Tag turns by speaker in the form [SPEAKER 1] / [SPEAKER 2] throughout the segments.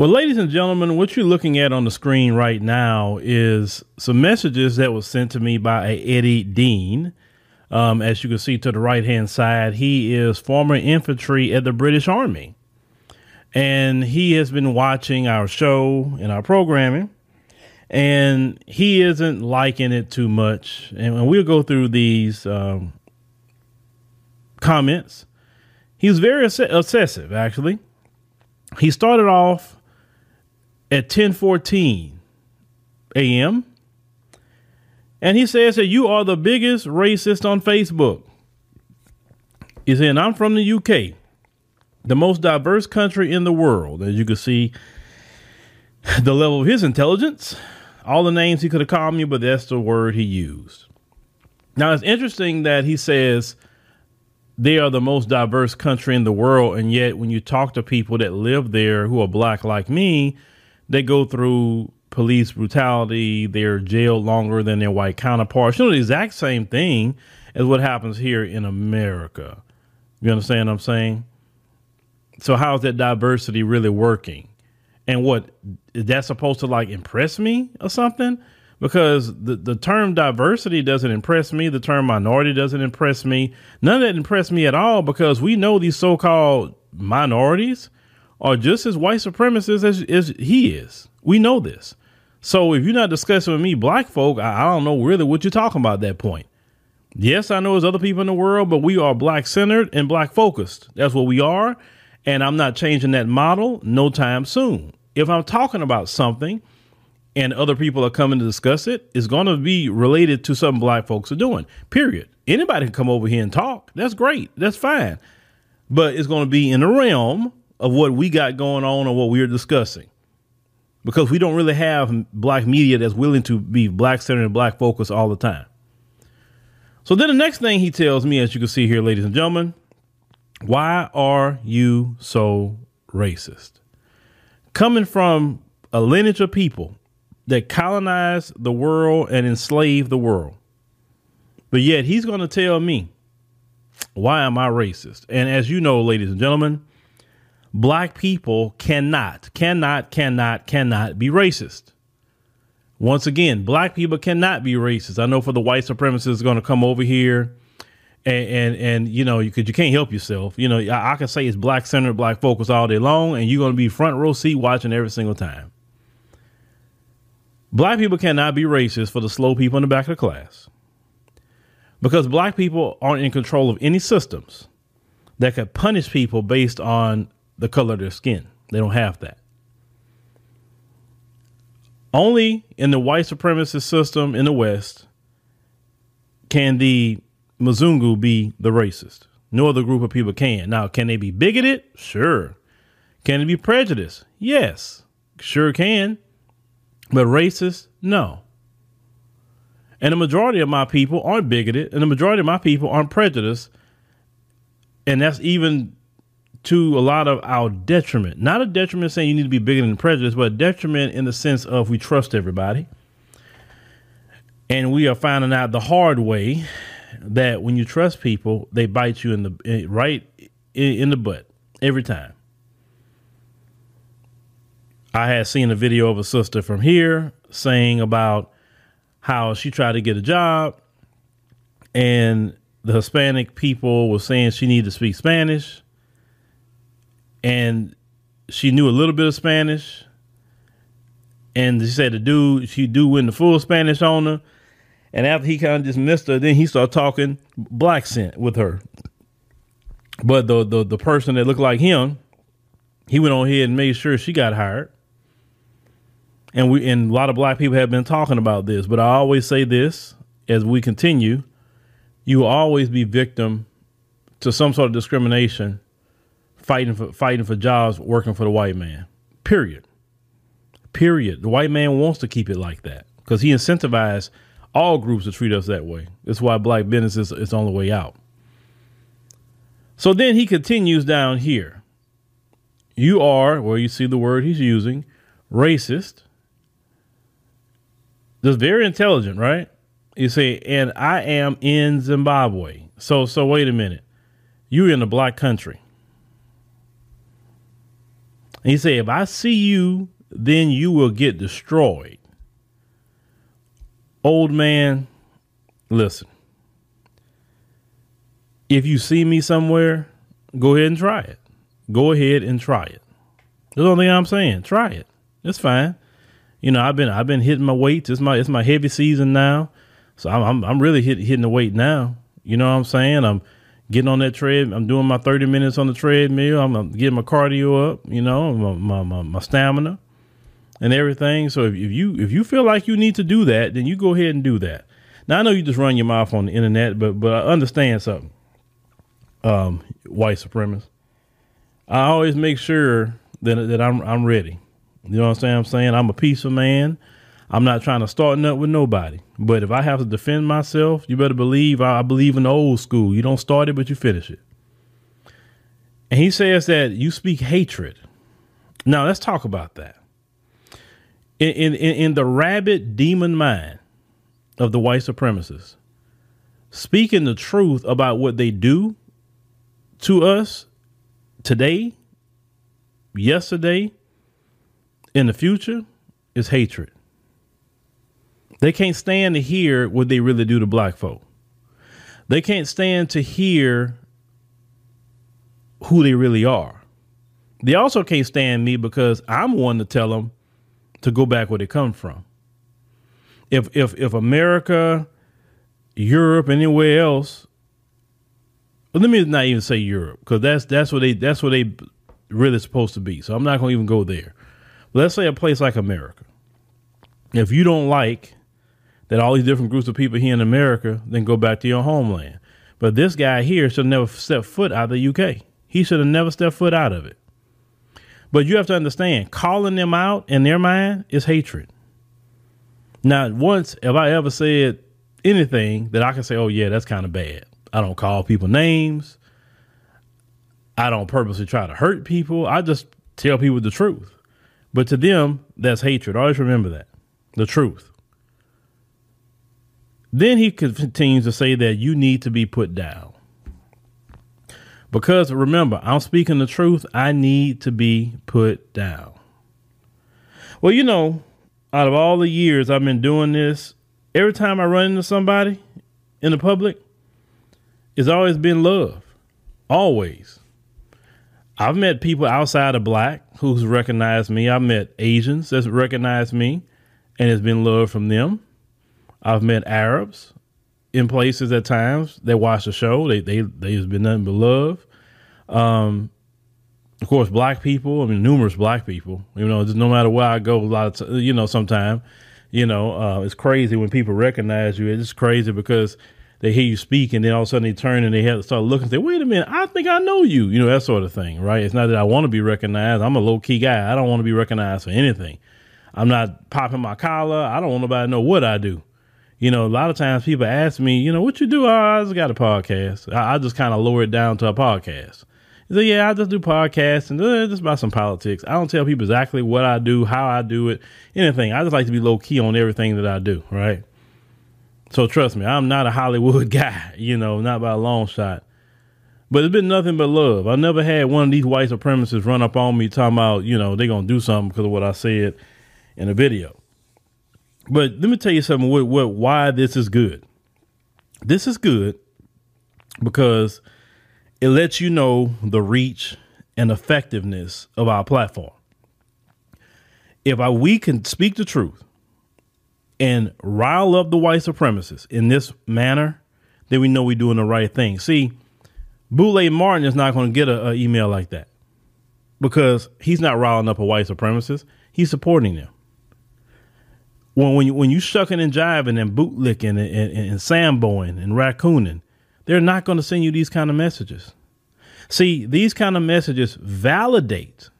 [SPEAKER 1] Well, ladies and gentlemen, what you're looking at on the screen right now is some messages that was sent to me by Eddie Dean. Um, as you can see to the right hand side, he is former infantry at the British Army. And he has been watching our show and our programming, and he isn't liking it too much. And we'll go through these um, comments. He was very obsessive, actually. He started off at 10:14 a.m. And he says that you are the biggest racist on Facebook. He said, I'm from the UK, the most diverse country in the world. As you can see, the level of his intelligence, all the names he could have called me, but that's the word he used. Now, it's interesting that he says they are the most diverse country in the world. And yet, when you talk to people that live there who are black like me, they go through police brutality. They're jailed longer than their white counterparts. You know, the exact same thing as what happens here in America. You understand what I'm saying? So how is that diversity really working? And what is that supposed to like impress me or something? Because the, the term diversity doesn't impress me. The term minority doesn't impress me. None of that impressed me at all because we know these so called minorities are just as white supremacists as, as he is. We know this. So if you're not discussing with me, black folk, I, I don't know really what you're talking about at that point. Yes, I know there's other people in the world, but we are black centered and black focused. That's what we are. And I'm not changing that model no time soon. If I'm talking about something and other people are coming to discuss it, it's going to be related to something black folks are doing, period. Anybody can come over here and talk. That's great. That's fine. But it's going to be in the realm of what we got going on or what we're discussing. Because we don't really have black media that's willing to be black centered and black focused all the time. So then the next thing he tells me, as you can see here, ladies and gentlemen, why are you so racist? Coming from a lineage of people that colonized the world and enslaved the world. But yet he's going to tell me, why am I racist? And as you know, ladies and gentlemen, black people cannot, cannot, cannot, cannot be racist. Once again, black people cannot be racist. I know for the white supremacists going to come over here and, and, and you know, you you can't help yourself. You know, I, I can say it's black centered, black focus all day long, and you're going to be front row seat watching every single time. Black people cannot be racist for the slow people in the back of the class because black people aren't in control of any systems that could punish people based on the color of their skin. They don't have that. Only in the white supremacist system in the West can the Mzungu be the racist. No other group of people can. Now, can they be bigoted? Sure. Can they be prejudiced? Yes, sure can. But racist? No. And the majority of my people aren't bigoted, and the majority of my people aren't prejudiced. And that's even to a lot of our detriment. Not a detriment saying you need to be bigger than prejudice, but a detriment in the sense of we trust everybody. And we are finding out the hard way that when you trust people, they bite you in the eh, right in the butt every time. I had seen a video of a sister from here saying about how she tried to get a job and the Hispanic people were saying she needed to speak Spanish and she knew a little bit of Spanish. And she said the dude, she do win the full Spanish on her. And after he kind of dismissed her, then he started talking black scent with her. But the, the the person that looked like him, he went on ahead and made sure she got hired. And we and a lot of black people have been talking about this, but I always say this as we continue, you will always be victim to some sort of discrimination fighting for fighting for jobs, working for the white man. Period. Period. The white man wants to keep it like that because he incentivized all groups to treat us that way. That's why black business is, is on the way out. So then he continues down here. You are, where you see the word he's using, racist. That's very intelligent, right? You say, and I am in Zimbabwe. So so wait a minute. You're in a black country. He said, If I see you, then you will get destroyed. Old man, listen. If you see me somewhere, go ahead and try it. Go ahead and try it. That's the only thing I'm saying. Try it. It's fine. You know, I've been I've been hitting my weights. It's my it's my heavy season now, so I'm I'm, I'm really hit, hitting the weight now. You know what I'm saying? I'm getting on that tread. I'm doing my 30 minutes on the treadmill. I'm, getting my cardio up. You know, my, my, my, my stamina and everything. So if, if you if you feel like you need to do that, then you go ahead and do that. Now I know you just run your mouth on the internet, but but I understand something. Um, white supremacists. I always make sure that that I'm I'm ready. You know what I'm saying? I'm saying I'm a peaceful man. I'm not trying to start up with nobody. But if I have to defend myself, you better believe I, I believe in the old school. You don't start it, but you finish it. And he says that you speak hatred. Now let's talk about that. In in in the rabid demon mind of the white supremacists, speaking the truth about what they do to us today, yesterday, in the future is hatred. They can't stand to hear what they really do to black folk. They can't stand to hear who they really are. They also can't stand me because I'm one to tell them to go back where they come from. If if if America, Europe, anywhere else, well, let me not even say Europe because that's that's what they that's what they really supposed to be. So I'm not going to even go there. Let's say a place like America. If you don't like that all these different groups of people here in America, then go back to your homeland. But this guy here should never step foot out of the UK. He should have never stepped foot out of it. But you have to understand, calling them out in their mind is hatred. Not once have I ever said anything that I can say, oh, yeah, that's kind of bad. I don't call people names. I don't purposely try to hurt people. I just tell people the truth. But to them, that's hatred. Always remember that the truth. Then he continues to say that you need to be put down. Because remember, I'm speaking the truth. I need to be put down. Well, you know, out of all the years I've been doing this, every time I run into somebody in the public, it's always been love. Always. I've met people outside of black who's recognized me. I've met Asians that's recognized me and it's been love from them. I've met Arabs in places at times. They watch the show. They they they've been nothing but love. Um, of course, black people. I mean, numerous black people. You know, just no matter where I go, a lot of t- you know, sometimes, you know, uh, it's crazy when people recognize you. It's crazy because they hear you speak and then all of a sudden they turn and they have to start looking and say, wait a minute, I think I know you, you know, that sort of thing, right? It's not that I want to be recognized. I'm a low key guy. I don't want to be recognized for anything. I'm not popping my collar. I don't want nobody to know what I do. You know, a lot of times people ask me, you know, what you do? Oh, I just got a podcast. I, I just kind of lower it down to a podcast. So yeah, I just do podcasts and uh, just about some politics. I don't tell people exactly what I do, how I do it, anything. I just like to be low key on everything that I do, right? So trust me, I'm not a Hollywood guy, you know, not by a long shot. But it's been nothing but love. I never had one of these white supremacists run up on me talking about, you know, they're going to do something because of what I said in a video. But let me tell you something what, what why this is good. This is good because it lets you know the reach and effectiveness of our platform. If I, we can speak the truth and rile up the white supremacists in this manner, then we know we're doing the right thing. See, Boule Martin is not going to get an email like that because he's not riling up a white supremacist. He's supporting them. When when you, when you shucking and jiving and bootlicking and, and, and samboing and raccooning, they're not going to send you these kind of messages. See, these kind of messages validate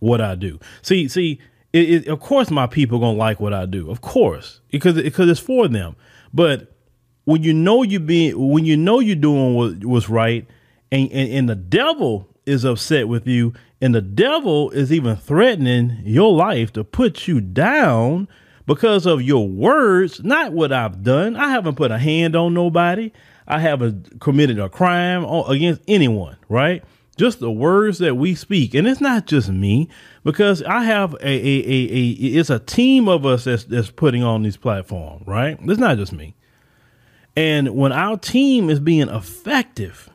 [SPEAKER 1] what I do. See, see, it, it, of course my people gonna like what I do, of course, because because it's for them. But when you know you being when you know you're doing what was right, and, and and the devil is upset with you, and the devil is even threatening your life to put you down because of your words, not what I've done. I haven't put a hand on nobody. I haven't committed a crime against anyone, right? just the words that we speak, and it's not just me because I have a a, a, a it's a team of us that's that's putting on these platforms, right? It's not just me. And when our team is being effective,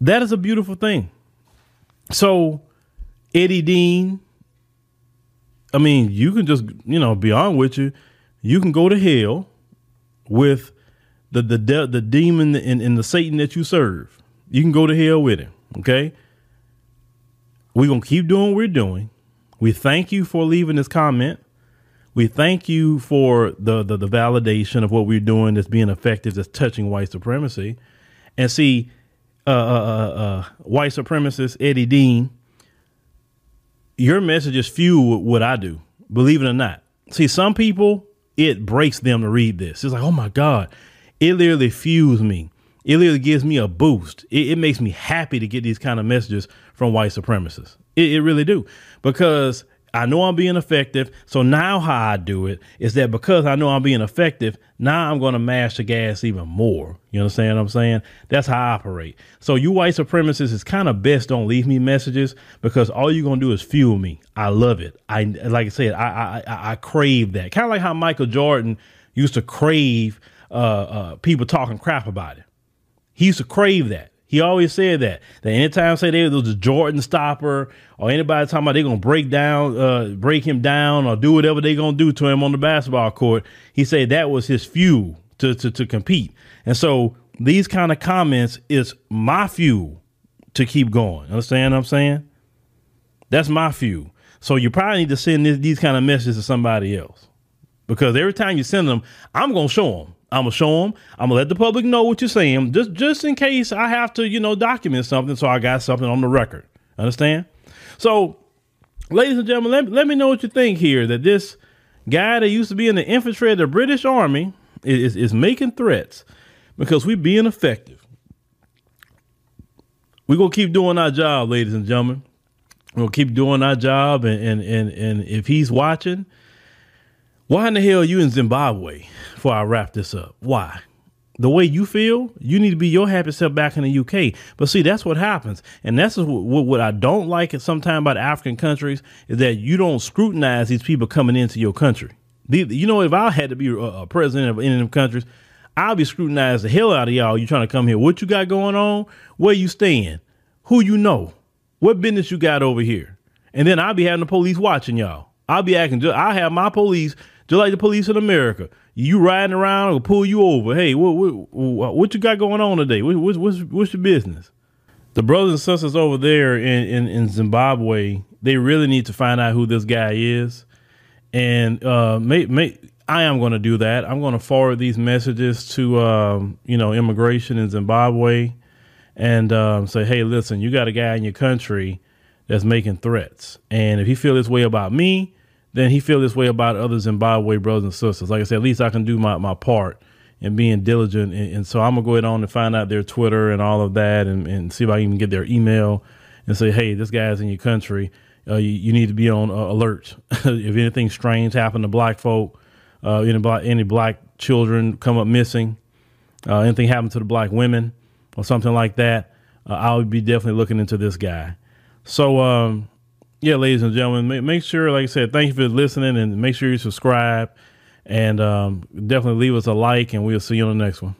[SPEAKER 1] that is a beautiful thing. So, Eddie Dean, I mean, you can just, you know, be on with you. You can go to hell with the the de- the demon and, and the Satan that you serve. You can go to hell with him. Okay. We're gonna keep doing what we're doing. We thank you for leaving this comment. We thank you for the, the, the validation of what we're doing that's being effective, that's touching white supremacy. And see, uh, uh, uh, uh, white supremacist Eddie Dean, your messages fuel what I do. Believe it or not. See, some people it breaks them to read this. It's like, oh my god, it literally fuels me. It literally gives me a boost. It, it makes me happy to get these kind of messages from white supremacists. It, it really do because I know I'm being effective. So now how I do it is that because I know I'm being effective, now I'm going to mash the gas even more. You understand what I'm saying? That's how I operate. So you white supremacists, it's kind of best don't leave me messages because all you're going to do is fuel me. I love it. I like I said, I I, I crave that. Kind of like how Michael Jordan used to crave uh, uh, people talking crap about it. He used to crave that. He always said that. That anytime say there was a Jordan stopper or anybody talking about they're gonna break down, uh, break him down or do whatever they're gonna do to him on the basketball court, he said that was his fuel to to, to compete. And so these kind of comments is my fuel to keep going. Understand what I'm saying? That's my fuel. So you probably need to send this, these kind of messages to somebody else because every time you send them, I'm gonna show them. I'm gonna show them. I'm gonna let the public know what you're saying, just just in case I have to, you know, document something, so I got something on the record. Understand? So, ladies and gentlemen, let, let me know what you think here. That this guy that used to be in the infantry of the British Army is is making threats because we're being effective. We're gonna keep doing our job, ladies and gentlemen. We'll keep doing our job, and and and, and if he's watching why in the hell are you in Zimbabwe before I wrap this up? Why? The way you feel, you need to be your happy self back in the UK. But see, that's what happens. And that's what, what I don't like sometimes about African countries is that you don't scrutinize these people coming into your country. You know, if I had to be a president of any of them countries, I'll be scrutinized the hell out of y'all. You trying to come here. What you got going on? Where you staying? Who you know? What business you got over here? And then I'll be having the police watching y'all. I'll be acting just, I have my police just like the police in America. You riding around or pull you over. Hey, what what, what you got going on today? What, what, what's what's your business? The brothers and sisters over there in, in, in Zimbabwe, they really need to find out who this guy is, and uh, may, may, I am going to do that. I'm going to forward these messages to um, you know immigration in Zimbabwe, and um, say, hey, listen, you got a guy in your country that's making threats, and if he feel this way about me, then he feel this way about others other Zimbabwe brothers and sisters. Like I said, at least I can do my, my part in being diligent. And, and, so I'm gonna go ahead on and find out their Twitter and all of that, and, and see if I can get their email and say, hey, this guy's in your country. Uh, you, you, need to be on uh, alert. if anything strange happen to black folk, uh, any black any black children come up missing, uh, anything happen to the black women or something like that, uh, I would be definitely looking into this guy. So um, yeah, ladies and gentlemen, make, sure, like I said, thank you for listening and make sure you subscribe and um, definitely leave us a like and we'll see you on the next one.